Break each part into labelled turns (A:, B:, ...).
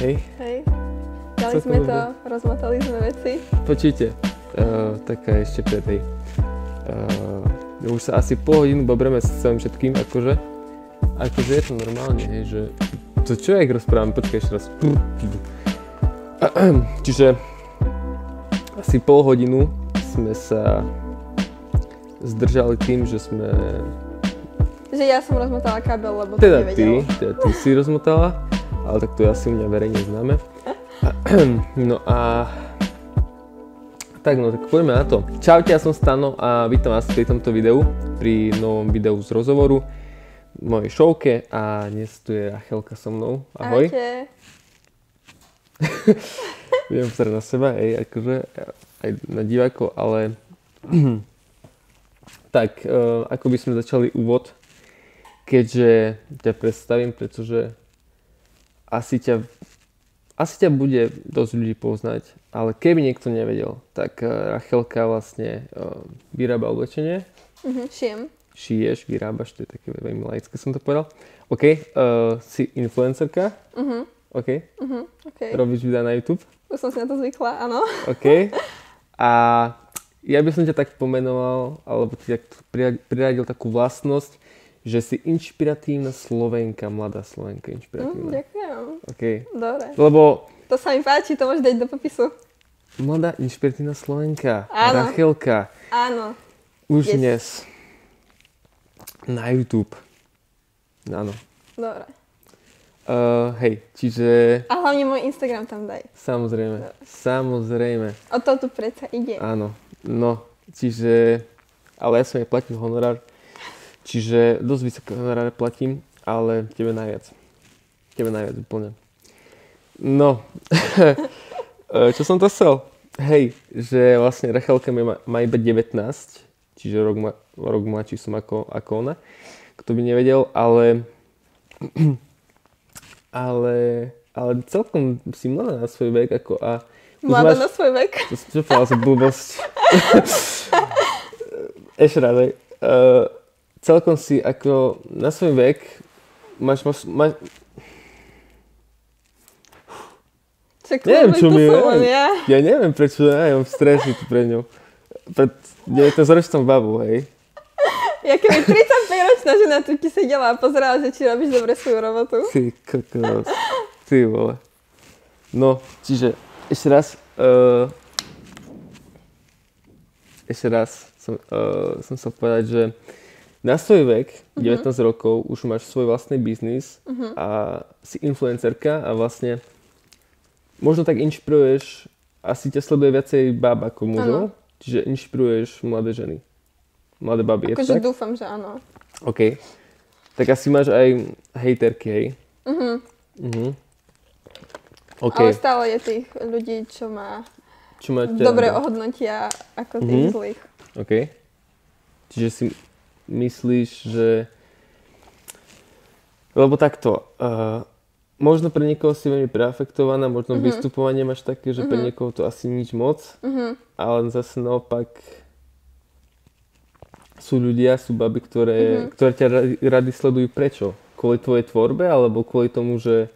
A: Hej,
B: Hej. Dali
A: Celkom
B: sme to,
A: dobre.
B: rozmotali sme veci.
A: počujte, uh, taká ešte pred tej. Uh, už sa asi pol hodinu babreme s celým všetkým, akože. Akože je to normálne, hej, že... To čo ja ich rozprávam? Počkaj ešte raz. Čiže asi pol hodinu sme sa zdržali tým, že sme...
B: Že ja som rozmotala kábel, lebo to
A: Teda
B: nevedel.
A: ty, teda ty si rozmotala, ale tak to je asi u mňa verejne známe. No a... Tak no, tak poďme na to. Čaute, ja som Stano a vítam vás pri tomto videu, pri novom videu z rozhovoru mojej showke a dnes tu je Rachelka so mnou. Ahoj.
B: Ahojte.
A: Budem pozerať na seba, ej, akože aj na divákov, ale tak, uh, ako by sme začali úvod, keďže ťa predstavím, pretože asi ťa, asi ťa bude dosť ľudí poznať, ale keby niekto nevedel, tak uh, Rachelka vlastne uh, vyrába oblečenie,
B: Mhm, šijem.
A: šiješ, vyrábaš, to je také veľmi laické som to povedal. OK, uh, si influencerka,
B: Mhm,
A: OK,
B: mhm, OK.
A: robíš videa na YouTube,
B: Už som si na to zvykla, áno.
A: OK. A ja by som ťa tak pomenoval, alebo ti tak pri- priradil takú vlastnosť, že si inšpiratívna Slovenka, mladá Slovenka
B: Mm,
A: inšpiratívna.
B: ďakujem.
A: OK.
B: Dobre.
A: Lebo
B: To sa mi páči, to môžeš dať do popisu.
A: mladá inšpiratívna Slovenka,
B: Áno.
A: Rachelka,
B: Áno.
A: už
B: Yes.
A: dnes na YouTube. Áno.
B: Dobre.
A: Uh, hej, čiže
B: A hlavne môj Instagram tam daj.
A: samozrejme, samozrejme.
B: O to tu predsa ide.
A: Áno, no, čiže, ale ja som jej platil honorár, čiže dosť vysoké honoráre platím, ale tebe najviac. Tebe najviac úplne. No, E, čo som to chcel? Hej, že vlastne Rachelka má, má iba 19, čiže rok, ma, rok mladší som ako, ako ona, kto by nevedel, ale ale, ale celkom si mladá na svoj vek ako a
B: Mladá
A: máš-
B: na svoj vek.
A: to som blbosť. Ešte raz. Uh, celkom si ako na svoj vek máš, máš, máš
B: Však
A: neviem čo mi je.
B: ja.
A: Ja neviem prečo, ja mám stresy tu pre ňou. Pred 19 ročnou babu, hej.
B: Ja keby 35 ročná žena tu ti sedela a pozerala, že či robíš dobre svoju robotu.
A: Ty kokos. Ty vole. No, čiže ešte raz. Uh, ešte raz som, uh, som chcel povedať, že na svoj vek, 19 rokov, už máš svoj vlastný biznis a si influencerka a vlastne možno tak inšpiruješ, asi ťa sleduje viacej báb ako mužov, čiže inšpiruješ mladé ženy. Mladé baby,
B: Akože dúfam, že áno.
A: OK. Tak asi máš aj hejterky, hej?
B: Mhm.
A: Mhm. OK.
B: Ale stále je tých ľudí, čo má
A: Čo máte?
B: dobre
A: rada?
B: ohodnotia ako tých
A: Mhm.
B: zlých.
A: OK. Čiže si myslíš, že... Lebo takto, uh, možno pre niekoho si veľmi preafektovaná, možno mm-hmm. vystupovanie máš také, že mm-hmm. pre niekoho to asi nič moc,
B: Mhm.
A: ale zase naopak sú ľudia, sú baby, ktoré, mm-hmm. ktoré ťa radi sledujú. Prečo? Kvôli tvojej tvorbe alebo kvôli tomu, že...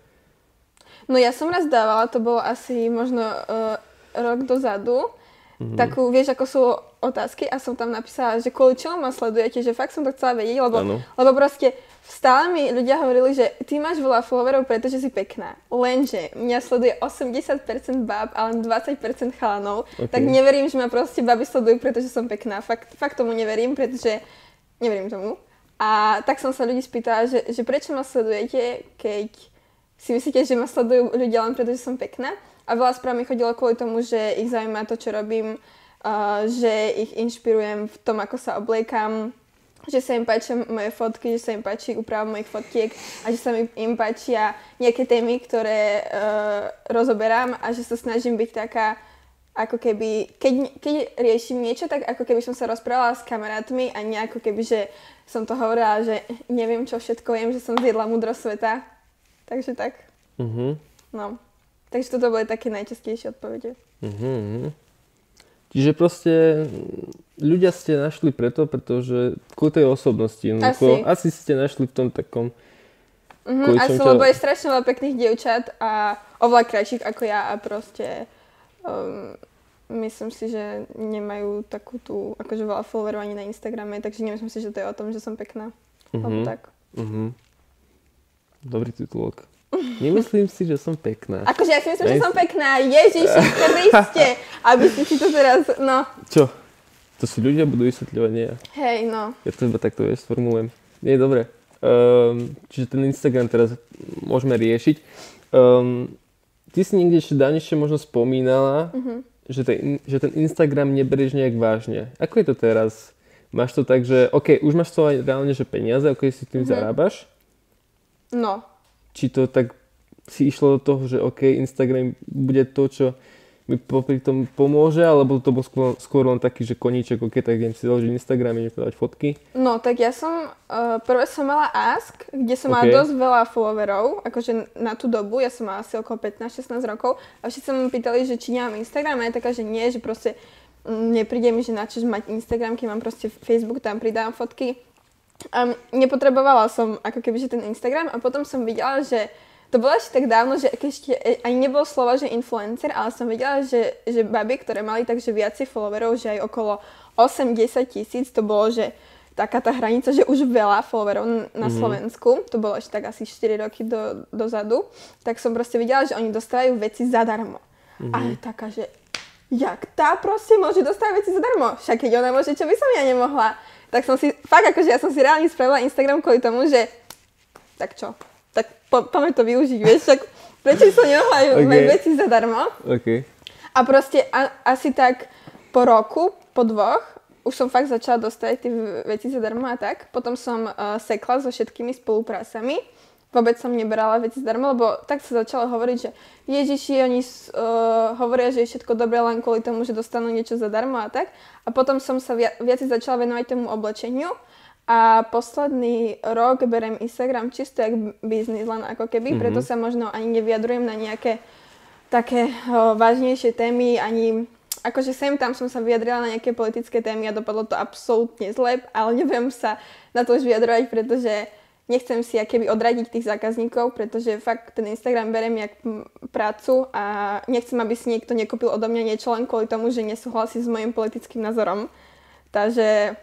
B: No ja som raz dávala, to bolo asi možno uh, rok dozadu,
A: Mhm.
B: mm-hmm. takú, vieš, ako sú otázky a som tam napísala, že kvôli čomu ma sledujete, že fakt som to chcela vedieť, lebo,
A: Áno.
B: lebo proste stále mi ľudia hovorili, že ty máš veľa followerov, pretože si pekná. Lenže mňa sleduje 80% báb a len 20% chalanov,
A: Ok.
B: tak neverím, že ma proste baby sledujú, pretože som pekná. Fakt, fakt tomu neverím, pretože neverím tomu. A tak som sa ľudí spýtala, že, že prečo ma sledujete, keď si myslíte, že ma sledujú ľudia len preto, že som pekná. A veľa správ mi chodilo kvôli tomu, že ich zaujíma to, čo robím, že ich inšpirujem v tom, ako sa obliekam, že sa im páčia moje fotky, že sa im páči úprava mojich fotkiek a že sa mi im páčia nejaké témy, ktoré uh, rozoberám a že sa snažím byť taká, ako keby, keď, keď riešim niečo, tak ako keby som sa rozprávala s kamarátmi a nie ako keby, že som to hovorila, že neviem čo všetko viem, že som zjedla múdro sveta. Takže tak,
A: Uh-huh.
B: no. Takže toto boli také najčastejšie odpovede.
A: Uh-huh. Čiže proste mm, ľudia ste našli preto, pretože kvôli tej osobnosti. jednoducho, asi ste našli v tom takom...
B: Mhm,
A: Kvôli
B: asi,
A: ťa-
B: lebo je strašne veľa pekných dievčat a oveľa krajších ako ja a proste um, myslím si, že nemajú takú tú, akože veľa followerov ani na Instagrame, takže nemyslím si, že to je o tom, že som pekná. Mm-hmm. Tak.
A: Mm-hmm. Dobrý titulok. Nemyslím si, že som pekná.
B: Akože ja si myslím, že som pekná. Ježiši Kriste. Aby si si to teraz, no.
A: Čo? To si ľudia budú vysvetľovať, nie ja.
B: Hej, no.
A: Ja to iba takto vieš, sformulujem. Nie, dobre. Um, čiže ten Instagram teraz môžeme riešiť. Um, ty si niekde ešte danejšie možno spomínala, uh-huh. že, ten, že ten Instagram neberieš nejak vážne. Ako je to teraz? Máš to tak, že OK, už máš to aj reálne, že peniaze, OK, si tým uh-huh. zarábaš?
B: No,
A: či to tak si išlo do toho, že OK, Instagram bude to, čo mi popri tom pomôže, alebo to bol skôr, skôr len taký, že koníček, OK, tak idem si založiť Instagram, idem podať fotky?
B: No, tak ja som, uh, prvé som mala Ask, kde som okay. mala dosť veľa followerov, akože na tú dobu, ja som mala asi okolo 15-16 rokov a všetci sa mi pýtali, že či nemám Instagram a ja taká, že nie, že proste mm, nepríde mi, že na čo mať Instagram, keď mám proste Facebook, tam pridám fotky a nepotrebovala som ako keby že ten Instagram a potom som videla, že to bolo ešte tak dávno, že ešte ani nebolo slova, že influencer, ale som videla, že, že baby, ktoré mali takže viacej followerov, že aj okolo 8-10 tisíc, to bolo, že taká tá hranica, že už veľa followerov na mm-hmm. Slovensku, to bolo ešte tak asi 4 roky do, dozadu, tak som proste videla, že oni dostávajú veci zadarmo. Mm-hmm. A je taká, že jak tá proste môže dostávať veci zadarmo? Však keď ona môže, čo by som ja nemohla? Tak som si, fakt akože ja som si reálne spravila Instagram kvôli tomu, že tak čo, tak po, poďme to využiť, vieš, tak prečo som nemohla okay. mať veci zadarmo.
A: Okay.
B: A proste a, asi tak po roku, po dvoch, už som fakt začala dostať tie veci zadarmo a tak. Potom som uh, sekla so všetkými spoluprácami vôbec som nebrala veci zdarma, lebo tak sa začalo hovoriť, že Ježiši, oni uh, hovoria, že je všetko dobré len kvôli tomu, že dostanú niečo zadarmo a tak. A potom som sa viac, viac začala venovať tomu oblečeniu a posledný rok berem Instagram čisto jak biznis, len ako keby, mm-hmm. preto sa možno ani nevyjadrujem na nejaké také uh, vážnejšie témy, ani akože sem tam som sa vyjadrila na nejaké politické témy a dopadlo to absolútne zle, ale neviem sa na to už vyjadrovať, pretože nechcem si keby odradiť tých zákazníkov, pretože fakt ten Instagram berem jak prácu a nechcem, aby si niekto nekúpil odo mňa niečo len kvôli tomu, že nesúhlasí s mojim politickým názorom. Takže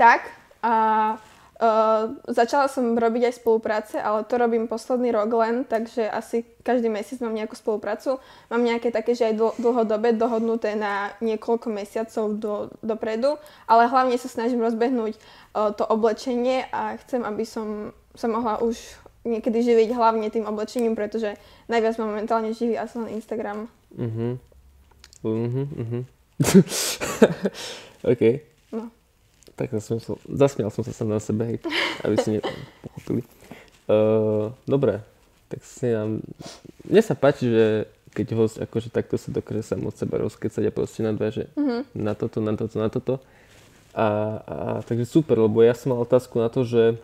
B: tak. A Uh, začala som robiť aj spolupráce, ale to robím posledný rok len, takže asi každý mesiac mám nejakú spoluprácu. Mám nejaké také, že aj dl- dlhodobé dohodnuté na niekoľko mesiacov do, dopredu, ale hlavne sa snažím rozbehnúť uh, to oblečenie a chcem, aby som sa mohla už niekedy živiť hlavne tým oblečením, pretože najviac ma momentálne živí asi len Instagram. Mhm. Mhm, mhm.
A: OK. Tak som sa, zasmial som sa sám na sebe, hej, aby si nepochopili. Uh, dobre, tak si nám... Mne sa páči, že keď host akože takto sa dokáže sám od seba rozkecať a proste nadviaže mm-hmm. na toto, na toto, na toto. A, a takže super, lebo ja som mal otázku na to, že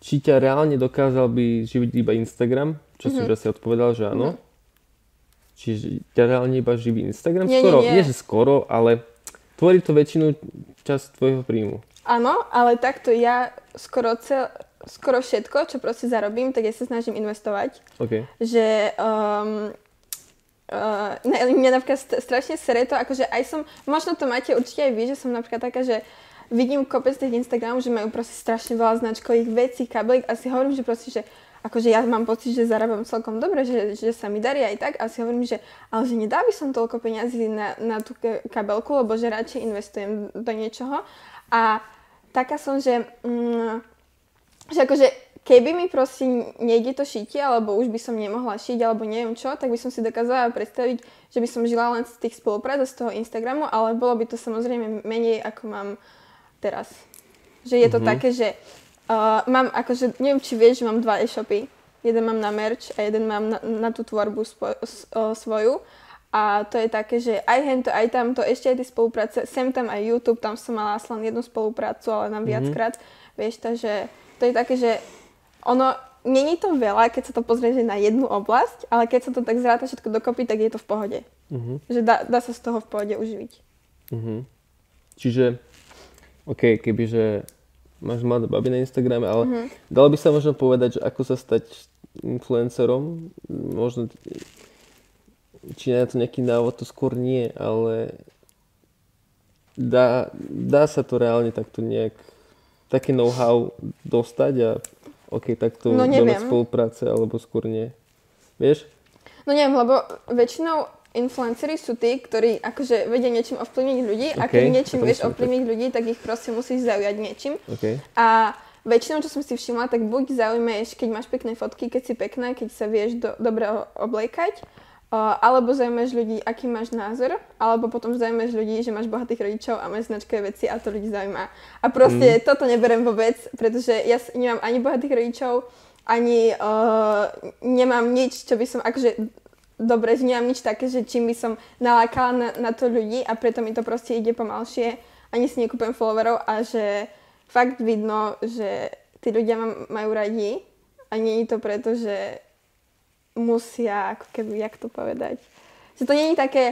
A: či ťa reálne dokázal by živiť iba Instagram, čo mm-hmm. si už asi odpovedal, že áno. Mm-hmm. Čiže ťa reálne iba živí Instagram? Nie, skoro, nie, nie. nie, že skoro, ale tvorí to väčšinu časť tvojho príjmu.
B: Áno, ale takto ja skoro, cel, skoro všetko, čo proste zarobím, tak ja sa snažím investovať.
A: Okay.
B: Že um, uh, mňa napríklad strašne sere to, akože aj som, možno to máte určite aj vy, že som napríklad taká, že vidím kopec tých Instagramov, že majú proste strašne veľa značkových vecí, kabelík a si hovorím, že proste, že akože ja mám pocit, že zarábam celkom dobre, že, že sa mi darí aj tak a si hovorím, že ale že nedá by som toľko peňazí na, na tú kabelku, lebo že radšej investujem do niečoho. A taká som, že, mm, že akože keby mi proste nejde to šitie, alebo už by som nemohla šiť, alebo neviem čo, tak by som si dokázala predstaviť, že by som žila len z tých spoluprác z toho Instagramu, ale bolo by to samozrejme menej, ako mám teraz. Že je to mm-hmm. také, že Uh, mám akože, neviem či vieš, že mám dva e-shopy. Jeden mám na merch a jeden mám na, na tú tvorbu spo, s, o, svoju. A to je také, že aj hento, aj tamto, ešte aj tie spolupráce, sem tam aj YouTube, tam som mala len jednu spoluprácu, ale na mhm. viackrát. Mm-hmm. Vieš, takže to je také, že ono, není to veľa, keď sa to pozrie na jednu oblasť, ale keď sa to tak zráta všetko dokopy, tak je to v pohode. Mm-hmm. Že dá, dá sa z toho v pohode uživiť.
A: Mm-hmm. Čiže, OK, kebyže máš mladé baby na Instagrame, ale mm-hmm. dalo by sa možno povedať, že ako sa stať influencerom. Možno či na to nejaký návod, to skôr nie, ale dá, dá sa to reálne takto nejak také know-how dostať a ok, takto
B: No,
A: budeme
B: neviem.
A: spolupráce, alebo skôr nie. Vieš?
B: No neviem, lebo väčšinou influenceri sú tí, ktorí akože vedia niečím ovplyvniť ľudí a keď niečím vieš ovplyvniť ľudí, tak ich proste musíš zaujať niečím.
A: OK.
B: A väčšinou, čo som si všimla, tak buď zaujímaš, keď máš pekné fotky, keď si pekná, keď sa vieš do, dobre obliekať, uh, alebo zaujímaš ľudí, aký máš názor, alebo potom zaujímaš ľudí, že máš bohatých rodičov a máš značkové veci a to ľudí zaujíma. A proste mm. toto neberem vôbec, pretože ja nemám ani bohatých rodičov, ani uh, nemám nič, čo by som akože dobre, že nemám nič také, že čím by som nalákala na, na to ľudí a preto mi to proste ide pomalšie, ani si nekúpem followerov a že fakt vidno, že tí ľudia ma majú radi a nie je to preto, že musia, ako keby, jak to povedať, že to nie je také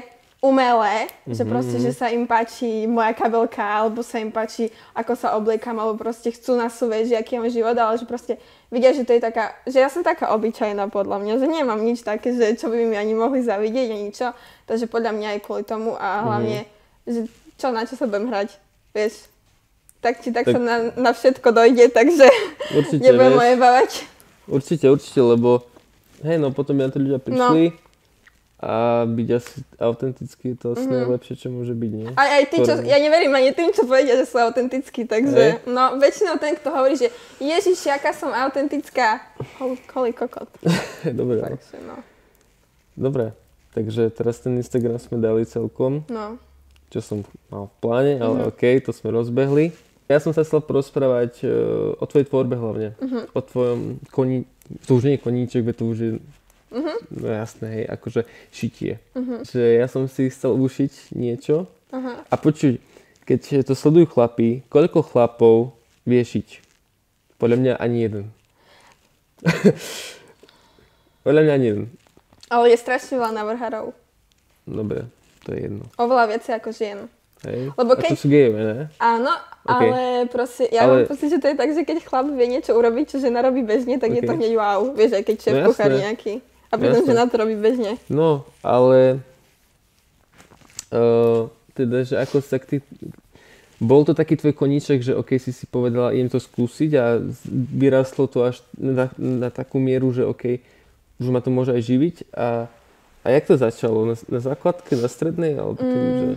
B: umelé, mm-hmm. že proste, že sa im páči moja kabelka, alebo sa im páči, ako sa obliekam, alebo proste chcú na súve, že aký mám život, ale že proste vidia, že to je taká, že ja som taká obyčajná podľa mňa, že nemám nič také, že čo by mi ani mohli zavidieť, ani čo, takže podľa mňa aj kvôli tomu a hlavne, že čo, na čo sa budem hrať, vieš, tak či tak,
A: Tak-
B: sa na, na všetko dojde, takže
A: Určite,
B: nebudem moje bavať.
A: Určite, určite, lebo hej, no potom na to ľudia prišli a byť asi autentický je to asi
B: Mhm.
A: najlepšie, čo môže byť, nie?
B: Aj, aj tí, čo, ja neverím ani tým, čo povedia, že sú autentickí, takže,
A: Hej.
B: no, väčšinou ten, kto hovorí, že Ježiš, aká som autentická, hol, holý kokot.
A: Dobre, no.
B: Takže, no,
A: Dobre, takže teraz ten Instagram sme dali celkom,
B: no.
A: čo som mal v pláne, ale
B: Mhm.
A: OK, to sme rozbehli. Ja som sa chcel porozprávať e, o tvojej tvorbe hlavne,
B: Mhm.
A: o tvojom koní, to už nie je koníček, to už je,
B: Mhm.
A: no jasné, hej, akože šitie.
B: Mhm.
A: Že ja som si chcel ušiť niečo
B: Aha.
A: a počuť, keď to sledujú chlapí, koľko chlapov vie šiť? Podľa mňa ani jeden. Podľa mňa ani jeden.
B: Ale je strašne veľa navrhárov.
A: Dobre, to je jedno.
B: Oveľa viacej ako žien.
A: Hej?
B: Lebo
A: A to
B: keď-
A: sú gejové, ne?
B: Áno,
A: OK.
B: ale proste, ja
A: Ale-
B: mám pocit, že to je tak, že keď chlap vie niečo urobiť, čo žena robí bežne, tak je to hneď wow. Vieš, aj keď šéf
A: No
B: kuchár nejaký. A pritom
A: Jasné.
B: žena to robí bežne.
A: No, ale uh, teda, že ako sa ty... Bol to taký tvoj koníček, že OK, si si povedala, idem to skúsiť a vyrastlo to až na, na takú mieru, že OK, už ma to môže aj živiť a, a jak to začalo? Na, na základke, na strednej? Alebo tým,
B: Mm.
A: že...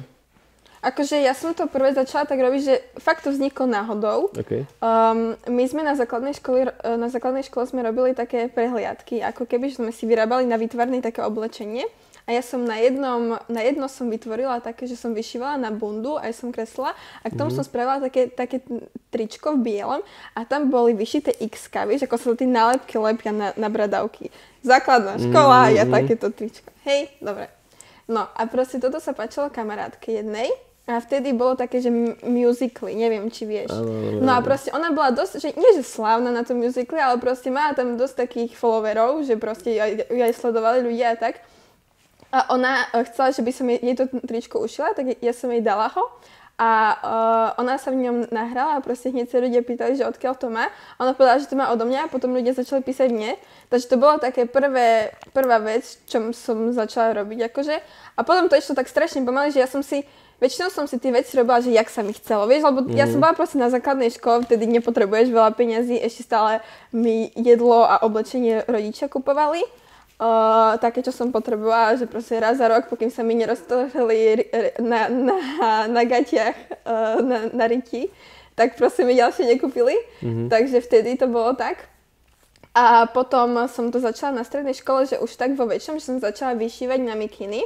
B: Akože ja som to prvé začala tak robiť, že fakt to vzniklo náhodou.
A: OK.
B: Um, my sme na základnej, škole, na základnej škole sme robili také prehliadky, ako keby sme si vyrábali na výtvarný také oblečenie. A ja som na jednom, na jedno som vytvorila také, že som vyšívala na bundu, aj som kreslila a k tomu som spravila také, také tričko v bielom a tam boli vyšité x vieš, ako sa tí nálepky lepia na, na bradavky. Základná škola, ja
A: Mhm.
B: takéto tričko. Hej, dobre. No a proste toto sa páčilo kamarátke jednej a vtedy bolo také, že musically, neviem, či vieš.
A: Áno,
B: No a proste ona bola dosť, že nie že slávna na tom musicali, ale proste mala tam dosť takých followerov, že proste ju aj, ju aj sledovali ľudia a tak. A ona eh, chcela, že by som jej, jej to tričko ušila, tak ja som jej dala ho. A uh, ona sa v ňom nahrala a proste hneď sa ľudia pýtali, že odkiaľ to má. A ona povedala, že to má odo mňa a potom ľudia začali písať mne. Takže to bolo také prvé, prvá vec, čo som začala robiť akože. A potom to išlo tak strašne pomaly, že ja som si, väčšinou som si tie veci robila, že jak sa mi chcelo, vieš, lebo ja som bola proste na základnej škole, vtedy nepotrebuješ veľa peňazí, ešte stále mi jedlo a oblečenie rodičia kupovali. Uh, také, čo som potrebovala, že proste raz za rok, pokým sa mi neroztrhli na, na, na gatiach uh, na, na ryti, tak proste mi ďalšie nekúpili.
A: Mhm.
B: Takže vtedy to bolo tak. A potom som to začala na strednej škole, že už tak vo väčšom, že som začala vyšívať na mikiny.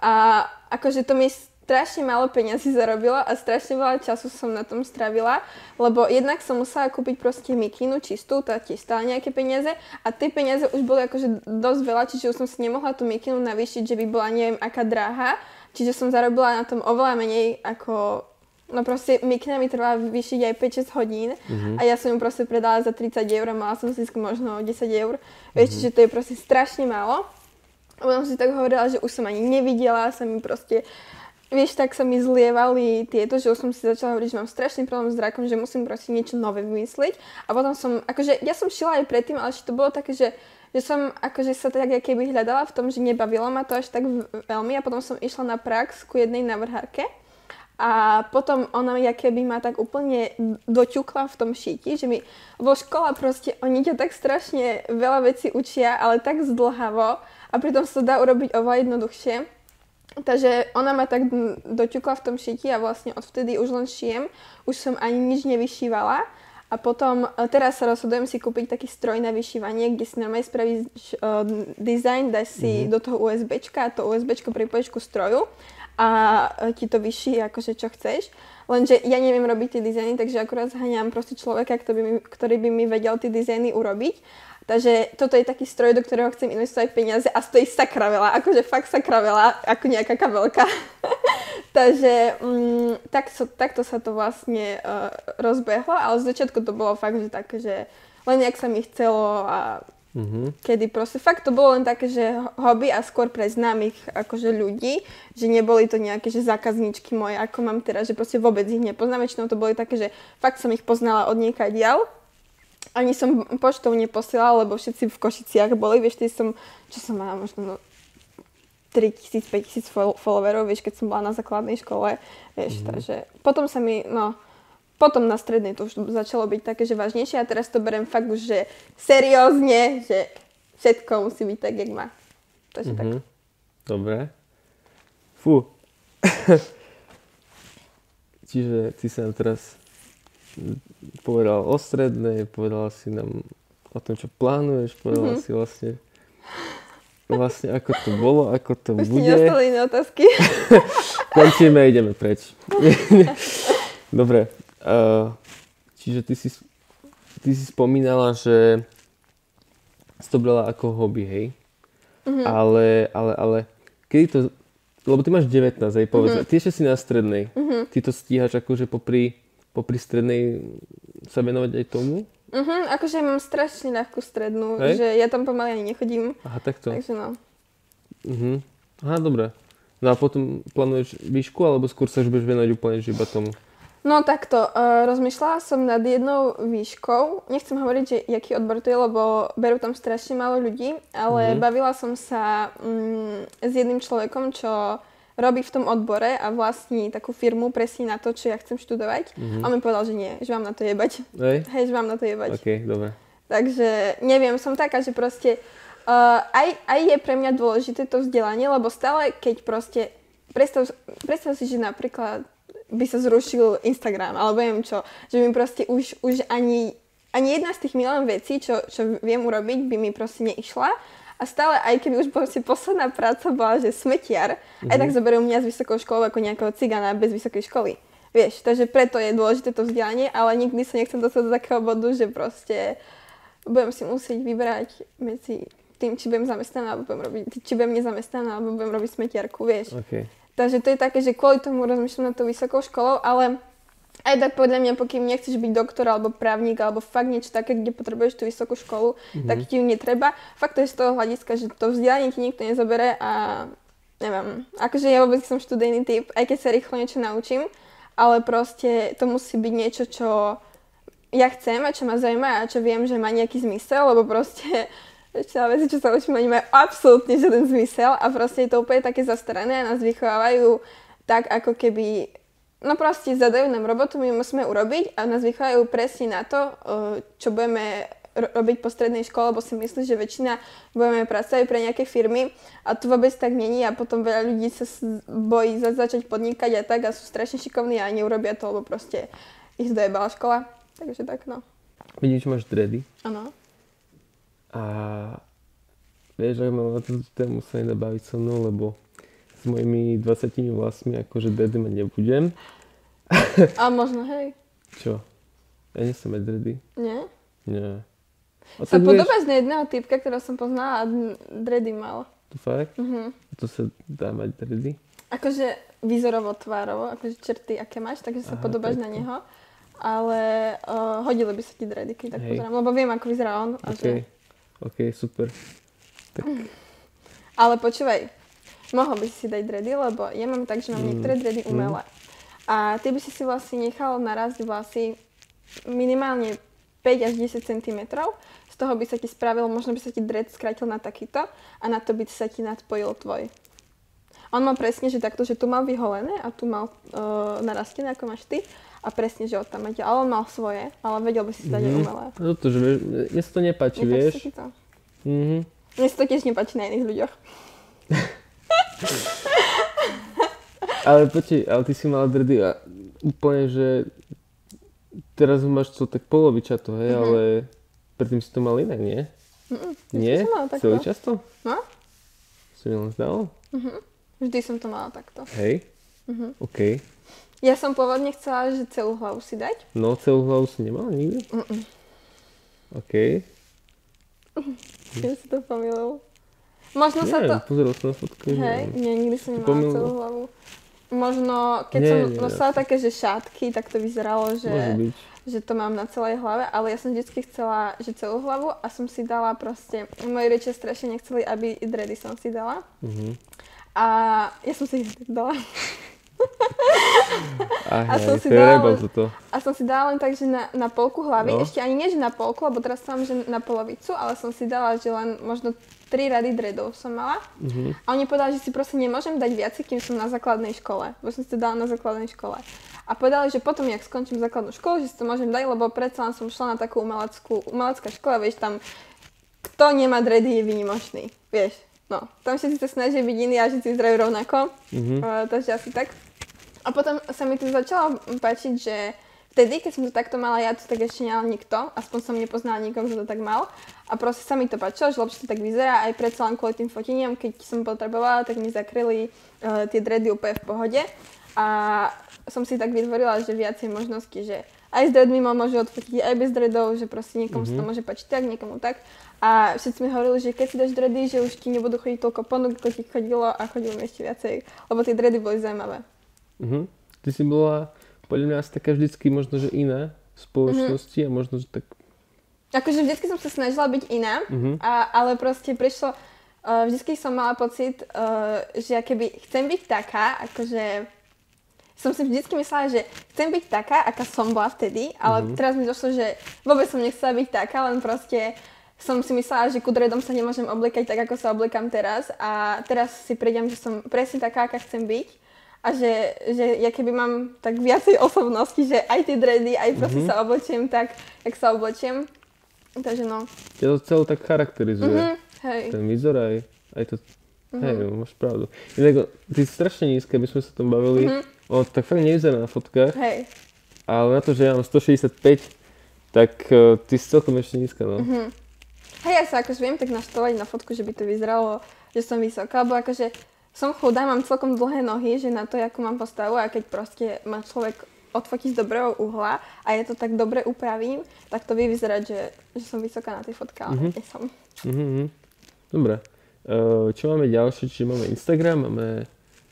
B: A akože to mi strašne málo peňazí zarobilo a strašne veľa času som na tom stravila, lebo jednak som musela kúpiť proste mikinu čistú, tá tiež stála nejaké peniaze a tie peniaze už boli akože dosť veľa, čiže už som si nemohla tú mikinu navýšiť, že by bola neviem aká drahá, čiže som zarobila na tom oveľa menej ako No proste mikina mi trvala vyšiť aj 5-6 hodín a ja som ju proste predala za 30 eur a mala som zisk možno 10 eur. Vieš, čiže to je proste strašne málo. A potom si tak hovorila, že už som ani nevidela, sa mi proste, vieš, tak sa mi zlievali tieto, že už som si začala hovoriť, že mám strašný problém s zrakom, že musím proste niečo nové vymyslieť. A potom som, akože ja som šila aj predtým, ale že to bolo také, že že som akože sa tak keby hľadala v tom, že nebavilo ma to až tak veľmi a potom som išla na prax ku jednej navrhárke a potom ona ja keby ma tak úplne doťukla v tom šíti, že mi vo škole proste oni ťa tak strašne veľa vecí učia, ale tak zdlhavo a pritom sa dá urobiť oveľa jednoduchšie. Takže ona ma tak doťukla v tom šíti a vlastne odvtedy už len šijem. Už som ani nič nevyšívala. A potom, e, teraz sa rozhodujem si kúpiť taký stroj na vyšívanie, kde si normálne spravíš uh, design, dáš si mm-hmm. do toho USBčka a to USBčko pripojíš ku stroju a e, ti to vyšší akože čo chceš. Lenže ja neviem robiť tie dizajny, takže akurát zhaňam proste človeka, ktorý by, mi, ktorý by mi vedel tie dizajny urobiť. Takže toto je taký stroj, do ktorého chcem investovať peniaze a stojí sakra veľa, akože fakt sakra veľa, ako nejaká kabelka. Takže mm, tak so, takto sa to vlastne uh, rozbehlo, ale z začiatku to bolo fakt, že také, že len nejak sa mi chcelo a Mm-hmm. Kedy proste fakt to bolo len také, že hobby a skôr pre známych akože ľudí, že neboli to nejaké, že zákazníčky moje, ako mám teraz, že proste vôbec ich nepoznám. Väčšinou to boli také, že fakt som ich poznala od nieka dial. Ani som poštou neposielala, lebo všetci v Košiciach boli, vieš, som, čo som mala, možno no, 3000, 5000 followerov, vieš, keď som bola na základnej škole, vieš, mm-hmm. takže potom sa mi, no, potom na strednej to už začalo byť také, že vážnejšie a teraz to berem fakt už, že seriózne, že všetko musí byť tak, jak má. Takže mm-hmm. tak.
A: Dobre. Fú. Čiže ty sa teraz povedal o strednej, povedala si nám o tom, čo plánuješ, povedala mm-hmm. si vlastne vlastne ako to bolo, ako to
B: Už
A: bude.
B: Už ti iné otázky.
A: Končíme, ideme preč. Dobre, Uh, čiže ty si, ty si spomínala, že si to brala ako hobby, hej? Mm-hmm. Ale, ale, ale, kedy to, lebo ty máš 19, hej, povedz, mm-hmm. ty ešte si na strednej. Mm-hmm. Ty to stíhaš akože popri, popri strednej sa venovať aj tomu?
B: Mhm, akože mám strašne ľahkú strednú, hej? že ja tam pomaly ani nechodím.
A: Aha, takto.
B: Takže no.
A: Mhm. Aha, dobre. No a potom plánuješ výšku, alebo skôr sa už budeš venovať úplne iba tomu?
B: No takto, uh, rozmýšľala som nad jednou výškou. Nechcem hovoriť, že jaký odbor to je, lebo berú tam strašne málo ľudí, ale mm-hmm. bavila som sa um, s jedným človekom, čo robí v tom odbore a vlastní takú firmu presne na to, čo ja chcem študovať. Mm-hmm. A on mi povedal, že nie, že mám na to jebať. Hej, Hej že mám na to jebať.
A: OK, dobre.
B: Takže neviem, som taká, že proste uh, aj, aj je pre mňa dôležité to vzdelanie, lebo stále, keď proste, predstav, predstav si, že napríklad by sa zrušil Instagram, alebo viem čo, že mi proste už, už ani, ani jedna z tých milión vecí, čo, čo viem urobiť, by mi proste neišla. A stále, aj keby už proste posledná práca bola, že smetiar, mm-hmm. aj tak mhm. zoberú mňa z vysokou školou ako nejakého cigana bez vysokej školy. Vieš, takže preto je dôležité to vzdelanie, ale nikdy sa nechcem dostať do takého bodu, že proste budem si musieť vybrať medzi tým, či budem zamestnaná, alebo budem robiť, či budem nezamestnaná, alebo budem robiť smetiarku, vieš.
A: Okay.
B: Takže to je také, že kvôli tomu rozmýšľam na to vysokou školou, ale aj tak podľa mňa, pokým nechceš byť doktor alebo právnik alebo fakt niečo také, kde potrebuješ tú vysokú školu, mm-hmm. tak ti ju netreba. Fakt to je z toho hľadiska, že to vzdelanie ti nikto nezobere a neviem, akože ja vôbec som študijný typ, aj keď sa rýchlo niečo naučím, ale proste to musí byť niečo, čo ja chcem a čo ma zaujíma a čo viem, že má nejaký zmysel, lebo proste ešte veci, čo sa učíme, oni majú absolútne žiaden zmysel a proste je to úplne také zastarané a nás vychovávajú tak, ako keby No proste zadajú nám robotu, my musíme urobiť a nás vychovajú presne na to, čo budeme robiť po strednej škole, lebo si myslíš, že väčšina budeme pracovať pre nejaké firmy a to vôbec tak není a potom veľa ľudí sa bojí za- začať podnikať a tak a sú strašne šikovní a neurobia to, lebo proste ich zdojebala škola. Takže tak no.
A: Vidím, že máš dredy.
B: Áno.
A: A vieš, ak mám na túto tému sa nedá baviť so mnou, lebo s mojimi 20 vlastmi akože dredy mať nebudem.
B: A možno hej.
A: Čo? Ja nie som dredy.
B: Nie?
A: Nie.
B: A sa podobáš vieš... na jedného typka, ktorého som poznala a dredy mal.
A: To fakt?
B: Uh-huh.
A: A to sa dá mať dredy?
B: Akože výzorovo, tvárovo, akože čerty, aké máš, takže sa Aha, podobáš na neho. Ale uh, hodili by sa ti dredy, keď tak pozerám, lebo viem, ako vyzerá on. A
A: okay. že OK, super.
B: Tak. Ale počúvaj, mohol by si si dať dredy, lebo ja mám tak, že mám mm. niektoré dredy umelé. Mm. A ty by si si vlastne nechal narazť vlasy minimálne 5 až 10 cm. Z toho by sa ti spravil, možno by sa ti dread skrátil na takýto a na to by sa ti nadpojil tvoj. On mal presne, že takto, že tu mal vyholené a tu mal uh, narastené, ako máš ty. A presne, že od tam máte. Ale on mal svoje, ale vedel by si dať mm-hmm. umelé.
A: No to, že mne sa to nepáči,
B: Nepáči
A: vieš.
B: sa ti to?
A: Mhm.
B: Mne sa to tiež nepáči na iných ľuďoch.
A: Ale počkej, ale ty si mala dredy a úplne, že teraz máš to tak polovičato, hej,
B: Mhm.
A: ale predtým si to mal inak, nie?
B: Mm-mm,
A: Nie? Celý čas to?
B: No,
A: Si mi len zdal?
B: vždy som to mala takto.
A: Hej.
B: Mhm.
A: OK.
B: Ja som pôvodne chcela, že celú hlavu si dať.
A: No, celú hlavu si nemala nikdy?
B: Mm-mm.
A: OK.
B: Ja si to pomýlil. Možno sa
A: Neviem,
B: to...
A: pozeral som na fotku. že-
B: Hej, nie, nikdy som nemala
A: pomýlilo.
B: celú hlavu. Možno, keď
A: Nie,
B: som
A: nie,
B: nosila také, že šátky, tak to vyzeralo, že, že to mám na celej hlave, ale ja som vždycky chcela, že celú hlavu a som si dala proste, moji rodičia strašne nechceli, aby dready som si dala.
A: Mhm.
B: A ja som si ich dala.
A: A,
B: A som
A: hej,
B: si dala len-
A: toto.
B: A som si dala len tak, že na, na polku hlavy,
A: No.
B: ešte ani nie, že na polku, lebo teraz som, že na polovicu, ale som si dala, že len možno tri rady dreadov som mala.
A: Mhm.
B: A oni povedali, že si proste nemôžem dať viac, kým som na základnej škole. Bo som si to dala na základnej škole. A povedali, že potom, jak skončím základnú školu, že si to môžem dať, lebo predsa len som šla na takú umeleckú, umelecká škola, vieš, tam kto nemá dready je výnimočný, vieš. No, tam všetci sa snažia byť iní a všetci vyzerajú rovnako.
A: Mhm.
B: Uh, takže asi tak. A potom sa mi to začalo páčiť, že vtedy, keď som to takto mala ja, to tak ešte nemal nikto. Aspoň som nepoznala nikoho, kto to tak mal. A proste sa mi to páčilo, že lepšie to tak vyzerá. Aj predsa len kvôli tým foteniam, keď som potrebovala, tak mi zakryli uh, tie dready úplne v pohode. A som si tak vytvorila, že viacej možností, že aj s dreadmi ma môže odfotiť, aj bez dreadov, že proste niekomu mm-hmm. sa to môže páčiť tak, niekomu tak. A všetci mi hovorili, že keď si dáš dready, že už ti nebudú chodiť toľko ponúk, ako ti chodilo a chodilo mi ešte viacej, lebo tie dready boli zaujímavé.
A: Mhm. Ty si bola podľa mňa asi taká vždycky možno, že iná v spoločnosti a možno, že tak...
B: Akože vždycky som sa snažila byť iná,
A: Mhm.
B: a, ale proste prišlo, uh, vždycky som mala pocit, uh, že keby chcem byť taká, akože som si vždycky myslela, že chcem byť taká, aká som bola vtedy, ale
A: Mhm.
B: teraz mi došlo, že vôbec som nechcela byť taká, len proste som si myslela, že ku sa nemôžem obliekať tak, ako sa obliekam teraz a teraz si prídem, že som presne taká, aká chcem byť a že, že ja keby mám tak viacej osobnosti, že aj tie dready, aj proste
A: Mhm.
B: sa oblečiem tak, jak sa oblečiem. Takže no.
A: Ťa to celé tak charakterizuje.
B: Mhm, hej.
A: Ten výzor aj, aj to...
B: Mhm.
A: Hej, no, máš pravdu. Inak, ty si strašne nízka, my sme sa tom bavili.
B: Mhm.
A: O, tak fakt nevyzerá na fotkách,
B: Hej.
A: ale na to, že ja mám 165, tak uh, ty si celkom ešte nízka, no.
B: Mhm. Hej, ja sa akože viem tak naštávať na fotku, že by to vyzeralo, že som vysoká, alebo akože som chudá, mám celkom dlhé nohy, že na to, akú mám postavu a keď proste ma človek odfotí z dobrého uhla a ja to tak dobre upravím, tak to vie vyzerať, že, že som vysoká na tej fotke, ale
A: Mhm.
B: nie som.
A: Mhm, mhm. Dobre. Uh, čo máme ďalšie? Čiže máme Instagram, máme...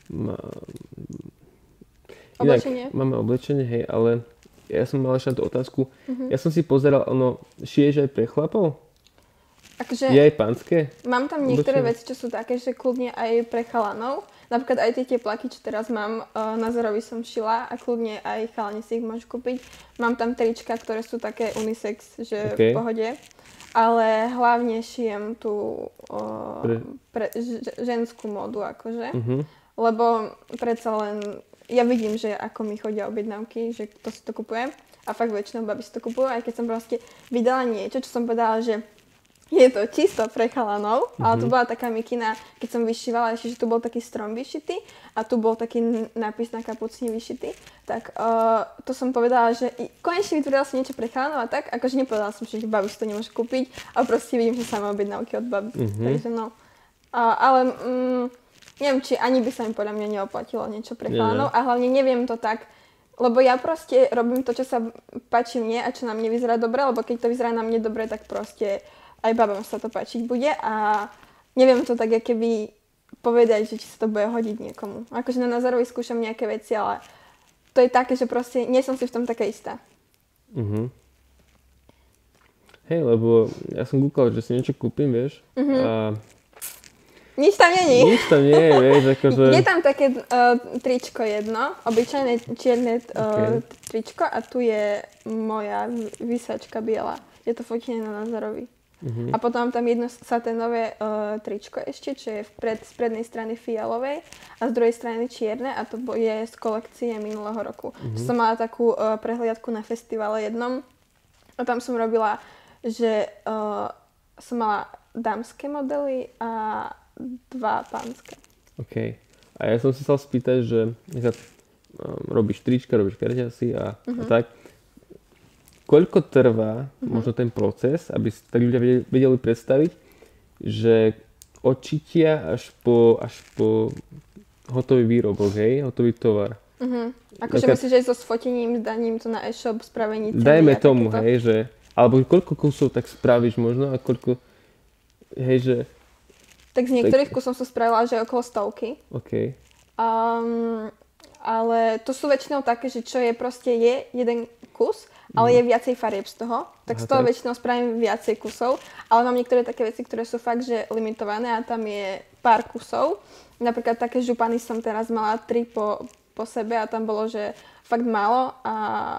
A: Má... Inak,
B: Oblečenie.
A: máme oblečenie, hej, ale ja som mal ešte na tú otázku.
B: Mhm.
A: Ja som si pozeral, ono, šiješ aj pre chlapov?
B: Akože
A: Je aj pánske?
B: mám tam niektoré
A: oblečenie?
B: veci, čo sú také, že kľudne aj pre chalanov. Napríklad aj tie teplaky, čo teraz mám, uh, na Zorovi som šila a kľudne aj chalani si ich môžu kúpiť. Mám tam trička, ktoré sú také unisex, že
A: OK.
B: v pohode. Ale hlavne šijem tú uh,
A: Pre-
B: pre, ž- ženskú modu, akože.
A: Mhm.
B: Lebo predsa len ja vidím, že ako mi chodia objednávky, že kto si to kupuje. A fakt väčšinou babi si to kupujú, aj keď som proste vydala niečo, čo som povedala, že je to čisto pre chalanov, mm-hmm. ale
A: Mhm.
B: tu bola taká mikina, keď som vyšívala ešte, že tu bol taký strom vyšitý a tu bol taký nápis na kapucni vyšitý, tak uh, to som povedala, že i- konečne vytvorila som niečo pre chalanov a tak, akože nepovedala som, že babi si to nemôže kúpiť, a proste vidím, že samé objednávky od babi.
A: Mhm.
B: Takže no. A, ale mm, neviem, či ani by sa mi podľa mňa neoplatilo niečo pre chalanov a hlavne neviem to tak, lebo ja proste robím to, čo sa páči mne a čo na mne vyzerá dobre, lebo keď to vyzerá na mne dobre, tak proste aj babám sa to páčiť bude a neviem to tak, keby povedať, že či sa to bude hodiť niekomu. Akože na Nazarovi skúšam nejaké veci, ale to je také, že proste nie som si v tom taká istá.
A: Mhm. Hej, lebo ja som kúkal, že si niečo kúpim, vieš.
B: Mhm.
A: A
B: Nič tam není.
A: Nič tam nie je, vieš, akože...
B: Je tam také uh, tričko jedno, obyčajné čierne uh,
A: Ok.
B: tričko a tu je moja vysačka biela. Je to fotenie na Nazarovi.
A: Mhm.
B: A potom tam jedno saténové uh, tričko ešte, čo je vpred, z prednej strany fialovej a z druhej strany čierne a to je z kolekcie minulého roku.
A: Mhm.
B: Som mala takú uh, prehliadku na festivale jednom a tam som robila, že uh, som mala dámske modely a dva pánske.
A: OK. A ja som sa chcel spýtať, že um, robíš trička, robíš kerťasy a,
B: Mhm.
A: a tak. Koľko trvá možno ten proces, aby si tak ľudia vedeli, predstaviť, že od čitia až po, až po hotový výrobok, hej, hotový tovar.
B: Uh-huh. Akože
A: Taká-
B: myslíš, že so sfotením, daním to na e-shop, spravení ceny
A: Dajme tomu,
B: takéto?
A: hej, že, alebo koľko kusov tak spravíš možno a koľko, hej, že,
B: Tak z niektorých kusov som spravila, že okolo stovky.
A: OK,
B: Um, ale to sú väčšinou také, že čo je proste je jeden kus, ale je viacej farieb z toho, tak
A: Mhm. Aha,
B: z toho
A: tak.
B: väčšinou spravím viacej kusov, ale mám niektoré také veci, ktoré sú fakt, že limitované a tam je pár kusov. Napríklad také župany som teraz mala tri po, po sebe a tam bolo, že fakt málo a,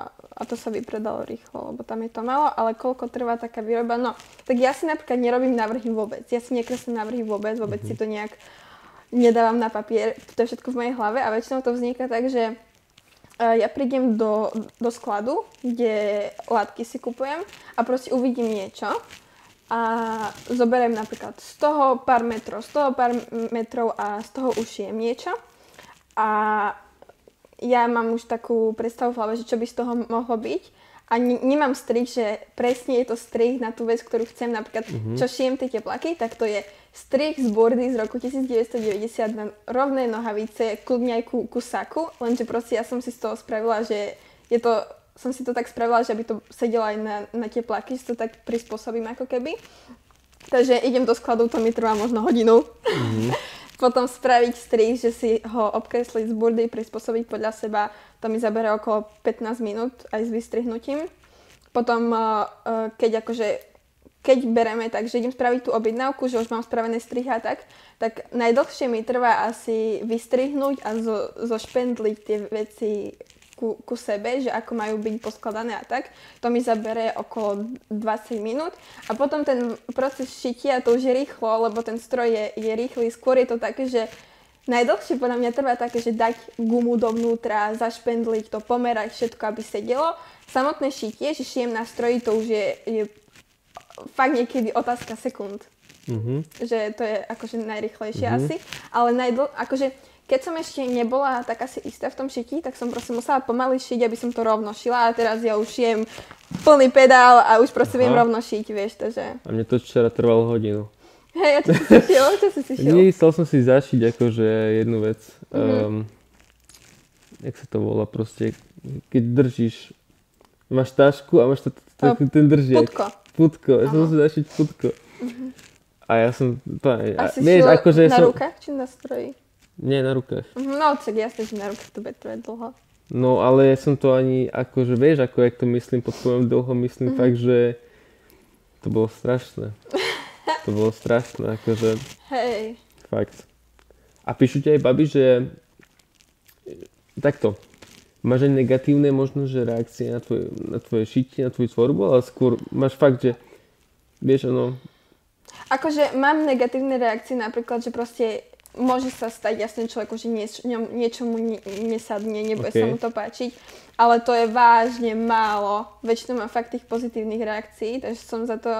B: a to sa vypredalo rýchlo, lebo tam je to málo, ale koľko trvá taká výroba, no, tak ja si napríklad nerobím návrhy vôbec, ja si nekreslím návrhy vôbec, vôbec si to nejak nedávam na papier, to je všetko v mojej hlave a väčšinou to vzniká tak, že ja prídem do, do skladu, kde látky si kupujem a proste uvidím niečo. A zoberiem napríklad z toho pár metrov, z toho pár metrov a z toho ušijem niečo. A ja mám už takú predstavu v hlave, že čo by z toho mohlo byť a ne- nemám strih, že presne je to strih na tú vec, ktorú chcem. Napríklad, mm-hmm. čo šijem tie teplaky, tak to je strih z bordy z roku 1990 na rovné nohavice, kľudne aj ku, ku saku, lenže proste ja som si z toho spravila, že je to, som si to tak spravila, že aby to sedelo aj na, na teplaky, že to tak prispôsobím ako keby. Takže idem do skladu, to mi trvá možno hodinu. Potom spraviť strih, že si ho obkresliť z burdy, prispôsobiť podľa seba, to mi zabere okolo 15 minút aj s vystrihnutím. Potom, eh, eh, keď akože keď bereme tak, že idem spraviť tú objednávku, že už mám spravené strihy a tak, tak najdlhšie mi trvá asi vystrihnúť a zo, zošpendliť tie veci ku, ku sebe, že ako majú byť poskladané a tak. To mi zabere okolo 20 minút. A potom ten proces šitia, to už je rýchlo, lebo ten stroj je, je rýchly. Skôr je to také, že najdlhšie podľa mňa trvá také, že dať gumu dovnútra, zašpendliť to, pomerať všetko, aby sedelo. Samotné šitie, že šijem na stroji, to už je, je fakt niekedy otázka sekúnd
A: mhm,
B: že to je akože najrychlejšie mm-hmm. asi, ale najdl... akože keď som ešte nebola tak asi istá v tom šití, tak som proste musela pomaly šiť, aby som to rovno šila a teraz ja už šijem plný pedál a už proste viem
A: Aha.
B: rovno šiť, vieš, takže...
A: a mne to včera trvalo hodinu.
B: Hej, a čo si si šiel? Čo si si šiel?
A: Nie, chcel som si zašiť akože jednu vec.
B: Mhm.
A: Um, jak sa to volá proste, keď držíš, máš tašku a máš to, to, to, ten držiak.
B: Putko.
A: Putko, ja som si zašiť putko. A ja som, to,
B: A
A: a,
B: si
A: vieš, akože
B: na
A: som,
B: rukách či na stroji?
A: Nie na rukách.
B: Mhm, No, tak jasne, že na rukách to bude trvať dlho.
A: No ale ja som to ani, akože vieš, ako jak to myslím, pod pojmom dlho myslím
B: Mhm.
A: fakt, že to bolo strašné. To bolo strašné, akože
B: Hej.
A: fakt. A píšu ti aj babi, že takto, máš aj negatívne možno, že reakcie na tvoje, na tvoje šitie, na tvoju tvorbu, ale skôr máš fakt, že vieš, ono,
B: Akože mám negatívne reakcie napríklad, že proste môže sa stať jasne človeku, že nieč, ňom- niečo mu ne, nesadne, nebude sa
A: Ok.
B: mu to páčiť, ale to je vážne málo. Väčšinou mám fakt tých pozitívnych reakcií, takže som za to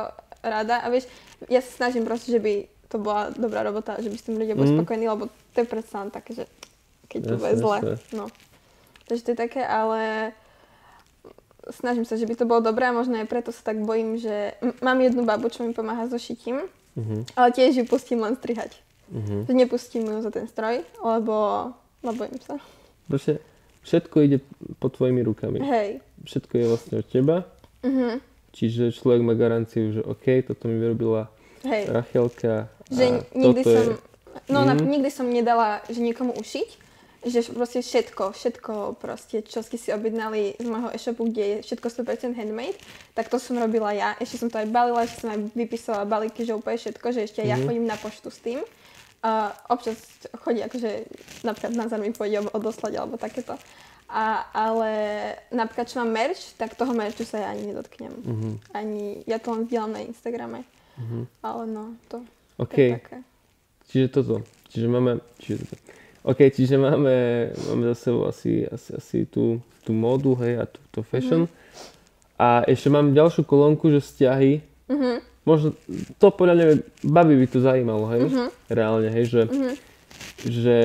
B: rada. A vieš, ja sa snažím proste, že by to bola dobrá robota, že by s tým ľudia boli
A: Mhm.
B: spokojní, lebo to je predsa len také, že keď to bude zle. No. Takže to je také, ale snažím sa, že by to bolo dobré a možno aj preto sa tak bojím, že mám jednu babu, čo mi pomáha so šitím,
A: uh-huh,
B: ale tiež ju pustím len strihať. Že nepustím ju za ten stroj, lebo, lebo bojím sa.
A: Proste všetko ide pod tvojimi rukami.
B: Hej.
A: Všetko je vlastne od teba,
B: Mhm.
A: čiže človek má garanciu, že OK, toto mi vyrobila
B: Hej.
A: Rachelka
B: Že nikdy som,
A: je...
B: no
A: Mhm.
B: mm. nikdy som nedala, že niekomu ušiť, že proste všetko, všetko proste, čo ste si objednali z môjho e-shopu, kde je všetko 100% handmade, tak to som robila ja. Ešte som to aj balila, ešte som aj vypísala balíky, že úplne všetko, že ešte aj ja
A: Mhm.
B: chodím na poštu s tým. A občas chodí akože napríklad Nazar mi pôjde odoslať alebo takéto. A, ale napríklad, čo mám merch, tak toho merchu sa ja ani nedotknem.
A: Mhm.
B: Ani, ja to len zdieľam na Instagrame.
A: Mhm.
B: Ale no, to, to
A: OK,
B: je také.
A: čiže toto. Čiže máme... Čiže toto. OK, čiže máme, máme za sebou asi, asi, asi tú, tú módu, hej, a tú, tú fashion. A ešte mám ďalšiu kolónku, že vzťahy.
B: Mhm,
A: Možno to podľa mňa babi by to zajímalo, hej?
B: mhm,
A: Reálne, hej, že,
B: mhm,
A: že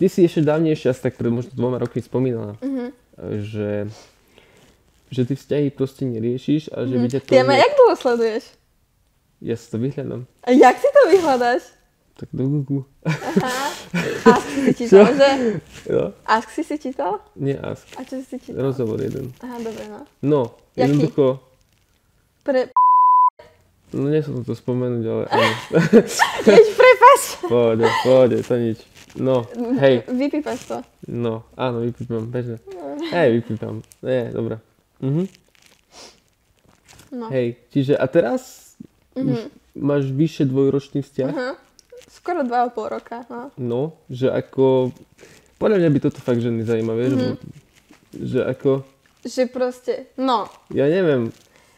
A: ty si ešte dávnejšie, asi tak pred možno dvoma rokmi spomínala,
B: mhm.
A: že, že ty vzťahy proste neriešiš a že by ťa to...
B: Ty ma jak dlho sleduješ?
A: Ja si to vyhľadám.
B: A jak si to vyhľadáš?
A: Tak do Google.
B: Aha. Ask si čítal, že?
A: Jo,
B: Ask si si čítal?
A: nie ask.
B: A čo si si čítal?
A: Rozhovor jeden.
B: Aha, dobre, no.
A: No,
B: Jaký?
A: jednoducho,
B: Pre...
A: no nie som to spomenúť, ale áno.
B: Jeď, prepač!
A: Pohode, pohode, to nič. No, hej,
B: Vypípaš to.
A: no, áno, vypípam, bežne. Hej, vypípam. Nie, dobré. Mhm.
B: No.
A: Hej, čiže a teraz
B: Mhm.
A: máš vyše dvojročný vzťah?
B: Aha. Skoro dva a pol roka, no.
A: No, že ako... Podľa mňa by toto fakt ženy zaujíma, vieš?
B: Mhm.
A: Mm-hmm. Že ako...
B: Že proste, no.
A: Ja neviem,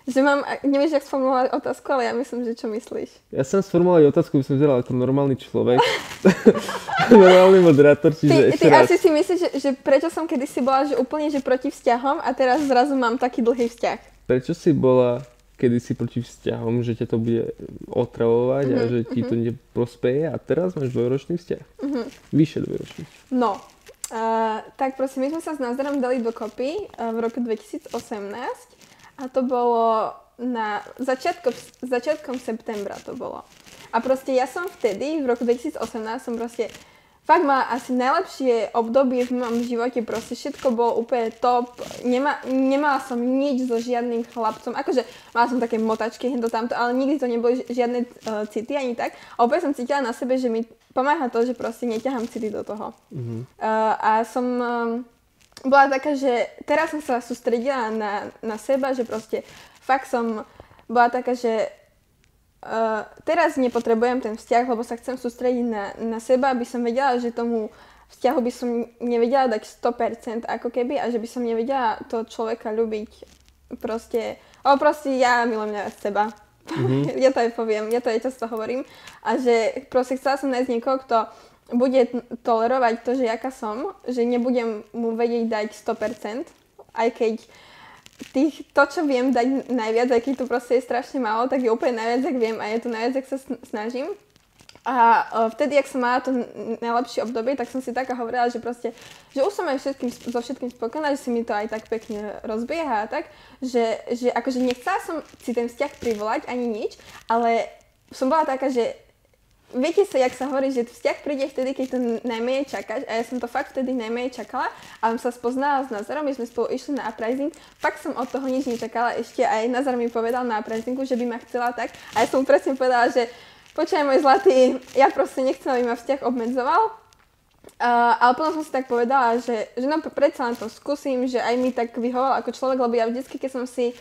B: Že mám, nevieš, jak sformulovať otázku, ale ja myslím, že čo myslíš.
A: ja som sformulovať otázku, by som vyzeral ako normálny človek. normálny moderátor, čiže
B: Ty,
A: ešte
B: ty
A: raz.
B: asi si myslíš, že, že prečo som kedysi bola že úplne že proti vzťahom a teraz zrazu mám taký dlhý vzťah.
A: Prečo si bola kedysi proti vzťahom, že ťa to bude otravovať
B: Mhm,
A: a že ti to neprospeje a teraz máš dvojročný vzťah.
B: Mhm.
A: Vyše dvojročný.
B: No, uh, tak prosím, my sme sa s Názorom dali dokopy uh, v roku 2018 a to bolo na začiatkom, začiatkom septembra to bolo. A proste ja som vtedy, v roku 2018, som proste fakt mala asi najlepšie obdobie v mojom živote, proste všetko bolo úplne top, Nemá, nemala som nič so žiadnym chlapcom, akože mala som také motačky hento tamto, ale nikdy to neboli ži- žiadne uh, city ani tak. A opäť som cítila na sebe, že mi pomáha to, že proste neťahám city do toho.
A: Mhm.
B: Uh, a som um, bola taká, že teraz som sa sústredila na, na seba, že proste fakt som bola taká, že uh, teraz nepotrebujem ten vzťah, lebo sa chcem sústrediť na, na seba, aby som vedela, že tomu vzťahu by som nevedela dať 100% ako keby a že by som nevedela toho človeka ľúbiť proste, ale proste ja milujem najviac seba. Mm-hmm. ja to aj poviem, ja to aj často hovorím. A že proste chcela som nájsť niekoho, kto bude tolerovať to, že jaká som, že nebudem mu vedieť dať 100%, aj keď tých, to, čo viem dať najviac, aj keď to proste je strašne málo, tak je úplne najviac, ak viem a je to najviac, ak sa sn- snažím. A uh, vtedy, ak som mala to najlepšie obdobie, tak som si taká hovorila, že proste, že už som aj všetkým, so všetkým spokojná, že si mi to aj tak pekne rozbieha tak, že, že akože nechcela som si ten vzťah privolať ani nič, ale som bola taká, že viete sa, jak sa hovorí, že vzťah príde vtedy, keď to najmenej čakáš a ja som to fakt vtedy najmenej čakala a som sa spoznala s Nazarom, my sme spolu išli na uprising, fakt som od toho nič nečakala, ešte aj Nazar mi povedal na uprisingu, že by ma chcela tak a ja som mu presne povedala, že počkaj môj zlatý, ja proste nechcem, aby ma vzťah obmedzoval, Uh, ale potom som si tak povedala, že, že no predsa len to skúsim, že aj mi tak vyhoval ako človek, lebo ja vždycky, keď som si,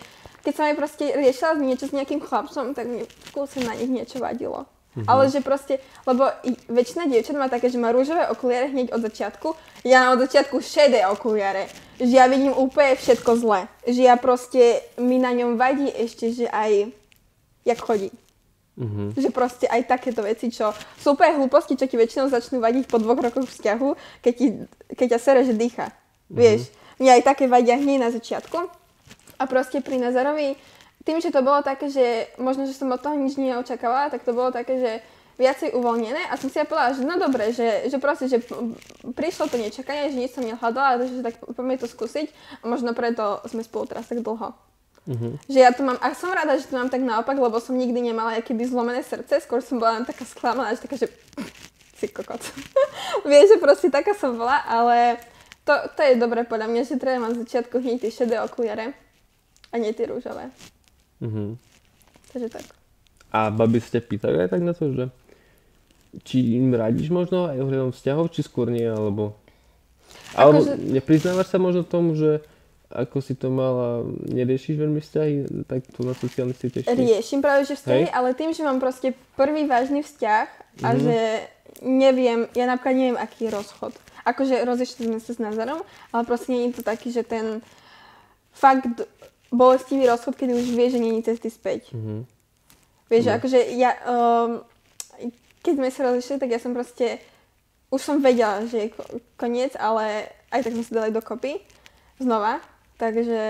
B: keď som aj proste riešila niečo s nejakým chlapcom, tak mi skúsim na nich niečo vadilo. Mm-hmm. Ale že proste, lebo väčšina dievčat má také, že má rúžové okuliare hneď od začiatku, ja mám od začiatku šedé okuliare, že ja vidím úplne všetko zle, že ja proste, mi na ňom vadí ešte, že aj jak chodí.
A: Mhm.
B: Že proste aj takéto veci, čo sú úplne hlúposti, čo ti väčšinou začnú vadiť po dvoch rokoch vzťahu, keď, ti, keď ťa sere, že dýcha. Vieš, mne aj také vadia hneď na začiatku. A proste pri Nazarovi, tým, že to bolo také, že možno, že som od toho nič neočakávala, tak to bolo také, že viacej uvoľnené a som si aj povedala, že no dobre, že, že proste, že prišlo to nečakanie, že nič som nehľadala, takže tak poďme to skúsiť a možno preto sme spolu teraz tak dlho.
A: Mhm.
B: Že ja to mám, a som rada, že to mám tak naopak, lebo som nikdy nemala keby zlomené srdce, skôr som bola len taká sklamaná, že taká, že si kokot. Vieš, že proste taká som bola, ale to, to je dobré podľa mňa, že treba mať z začiatku hneď tie šedé okuliare a nie tie rúžové.
A: Mhm.
B: Takže tak.
A: A babi ste pýtajú aj tak na to, že či im radíš možno aj ohľadom vzťahov, či skôr nie, alebo... Alebo
B: Akože-
A: nepriznávaš sa možno tomu, že ako si to mala, neriešiš veľmi vzťahy, tak tu na sociálnych sieťach?
B: Riešim práve, že vzťahy,
A: Hej.
B: ale tým, že mám proste prvý vážny vzťah a
A: Mhm.
B: že neviem, ja napríklad neviem, aký je rozchod. Akože rozešli sme sa s Nazarom, ale proste nie je to taký, že ten fakt bolestivý rozchod, kedy už vie, že není cesty späť.
A: Mhm.
B: Vieš,
A: No.
B: akože ja, um, keď sme sa rozlišili, tak ja som proste, už som vedela, že je ko- koniec, ale aj tak sme sa dali dokopy znova. Takže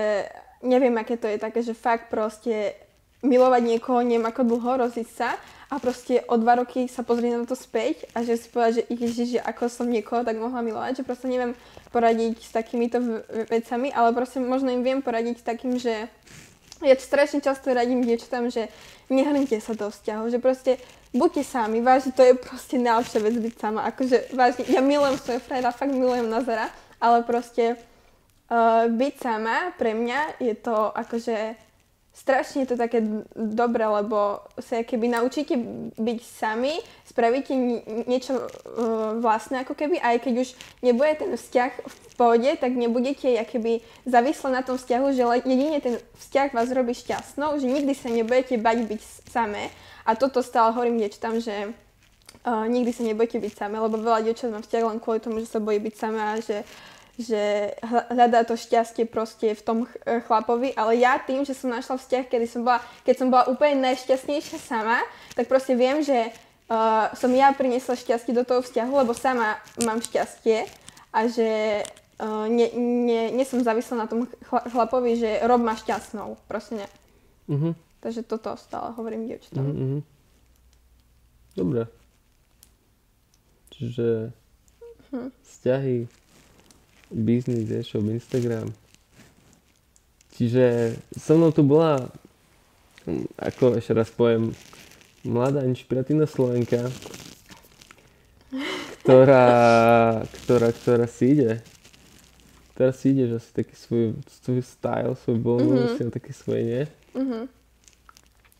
B: neviem, aké to je také, že fakt proste milovať niekoho, neviem ako dlho, rozísť sa a proste o dva roky sa pozrieť na to späť a že si povedať, že ježiš, že ako som niekoho tak mohla milovať, že proste neviem poradiť s takýmito vecami, ale proste možno im viem poradiť takým, že ja strašne často radím dievčatám, že nehrnite sa do vzťahov, že proste buďte sami, vážne, to je proste najlepšia vec byť sama, akože vážne, ja milujem svojho frajera, fakt milujem Nazara, ale proste uh, byť sama pre mňa je to akože strašne to také dobré, lebo sa keby naučíte byť sami, spravíte ni- niečo uh, vlastné ako keby, aj keď už nebude ten vzťah v pohode, tak nebudete keby závislé na tom vzťahu, že jedine ten vzťah vás robí šťastnou, že nikdy sa nebudete bať byť samé. A toto stále hovorím dievčatám, že uh, nikdy sa nebojte byť samé, lebo veľa dievčat má vzťah len kvôli tomu, že sa bojí byť samé a že že hľa- hľadá to šťastie proste v tom ch- e, chlapovi, ale ja tým, že som našla vzťah, kedy som bola, keď som bola úplne najšťastnejšia sama, tak proste viem, že uh, som ja priniesla šťastie do toho vzťahu, lebo sama mám šťastie a že uh, nie, nie, nie som závislá na tom chla- chlapovi, že rob ma šťastnou, proste ne.
A: Mhm.
B: Takže toto stále hovorím dievčatám.
A: Mhm. Dobre. Čiže vzťahy, biznis, e-shop, Instagram. Čiže so mnou tu bola, ako ešte raz poviem, mladá inšpiratívna Slovenka, ktorá, ktorá, ktorá si ide. Ktorá si ide, že si taký svoj, svoj style, svoj voľnú,
B: Mhm.
A: mm-hmm. si taký svoj, nie?
B: Mhm.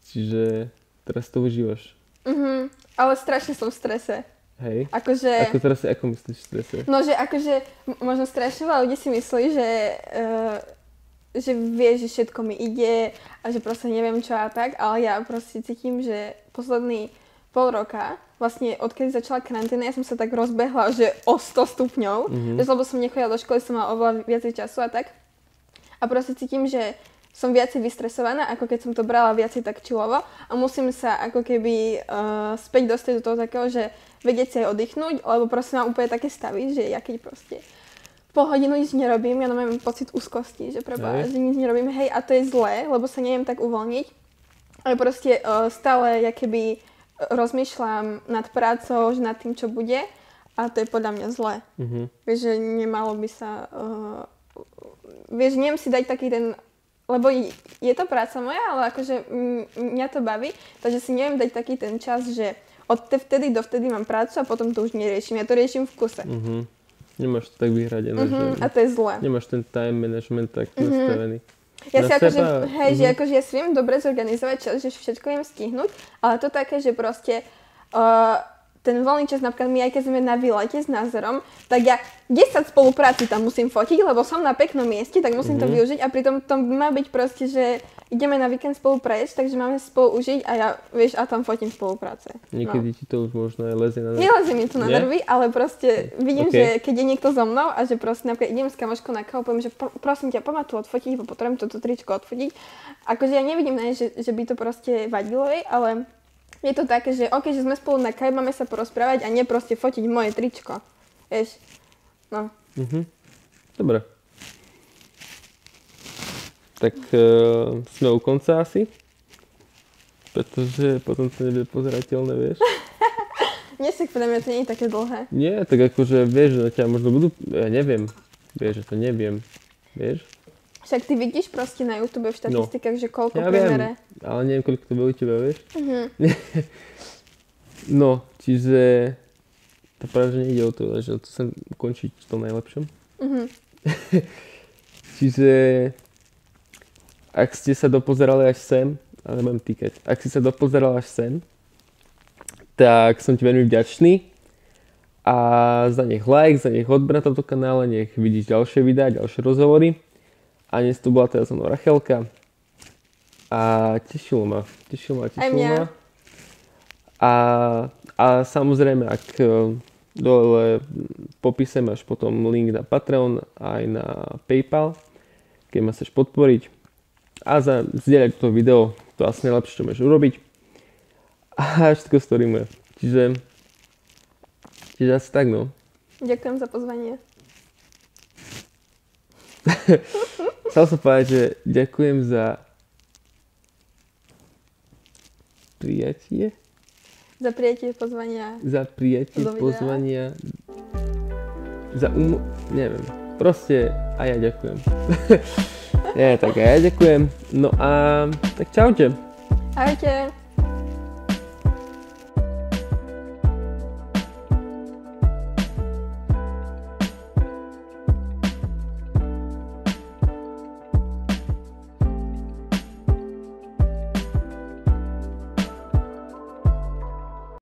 A: Čiže teraz to užívaš.
B: Mhm. Ale strašne som v strese.
A: Hej.
B: Akože...
A: Ako teraz, ako myslíš strese?
B: No, že akože možno strašne veľa ľudí si myslí, že, uh, že vie, že všetko mi ide a že proste neviem čo a tak, ale ja proste cítim, že posledný pol roka, vlastne odkedy začala karanténa, ja som sa tak rozbehla, že o 100 stupňov,
A: Mhm.
B: mm-hmm. lebo som nechodila do školy, som mala oveľa viacej času a tak. A proste cítim, že som viacej vystresovaná, ako keď som to brala viacej tak čilovo a musím sa ako keby uh, späť dostať do toho takého, že vedieť si aj oddychnúť, lebo proste mám úplne také stavy, že ja keď proste po hodinu nič nerobím, ja mám pocit úzkosti, že preba, že nič nerobím, hej, a to je zlé, lebo sa neviem tak uvoľniť. Ale proste uh, stále, ja keby rozmýšľam nad prácou, že nad tým, čo bude a to je podľa mňa zlé.
A: Mhm.
B: Vieš, že nemalo by sa... Uh, vieš, neviem si dať taký ten... Lebo je to práca moja, ale akože mňa to baví, takže si neviem dať taký ten čas, že od te- vtedy do vtedy mám prácu a potom to už neriešim. Ja to riešim v kuse.
A: Mhm. Nemáš to tak vyhradené,
B: Mhm,
A: že
B: a to je zlé.
A: nemáš ten time management tak nastavený.
B: Ja
A: Na
B: si akože, hej, že
A: mhm.
B: akože ja si viem dobre zorganizovať čas, že všetko viem stihnúť, ale to také, že proste uh, ten voľný čas, napríklad my aj keď sme na výlete s názorom, tak ja 10 spolupráci tam musím fotiť, lebo som na peknom mieste, tak musím to
A: Mhm.
B: využiť a pritom to má byť proste, že ideme na víkend spolu prejsť, takže máme spolu užiť a ja, vieš, a tam fotím spolupráce.
A: Niekedy ti to už možno aj lezie na nervy.
B: Nelezie mi to na nervy, ale proste vidím,
A: Ok.
B: že keď je niekto so mnou a že proste napríklad idem s kamoškou na kávu, poviem, že pro, prosím ťa, poď tu odfotiť, lebo potrebujem toto tričko odfotiť. Akože ja nevidím nej, že, že by to proste vadilo jej, ale je to také, že ok, že sme spolu na káve, máme sa porozprávať a nie proste fotiť moje tričko. Vieš, no.
A: Mhm. Dobre. Tak uh, sme u konca asi. Pretože potom to nebude pozerateľné, vieš.
B: Nie si podľa mňa to nie je také dlhé.
A: Nie, tak akože vieš, že na ťa možno budú, ja neviem, vieš, že to neviem, vieš.
B: Však ty vidíš proste na YouTube v štatistikách, že koľko
A: Ja viem, ale neviem, koľko to bude u teba, vieš.
B: Mhm.
A: No, čiže to práve, že nejde o to, že to chcem ukončiť v tom najlepšom.
B: Mhm.
A: Čiže ak ste sa dopozerali až sem, ale nebudem týkať, ak si sa dopozeral až sem, tak som ti veľmi vďačný a za nech like, za nech odber na tomto kanále, nech vidíš ďalšie videá, ďalšie rozhovory. A dnes tu bola teda so mnou Rachelka a tešilo ma, tešilo ma, tešilo ma. A, a samozrejme, ak e, dole popise máš potom link na Patreon aj na PayPal, keď ma chceš podporiť a za zdieľať to video, to asi najlepšie, čo môžeš urobiť. A všetko storíme. Čiže, čiže asi tak no.
B: Ďakujem za pozvanie.
A: Chcel som povedať, že ďakujem za prijatie.
B: Za prijatie pozvania.
A: Za prijatie pozvania. Za um... Neviem. Proste a ja ďakujem. Nie, tak a ja ďakujem. No a tak čaute.
B: Ahojte.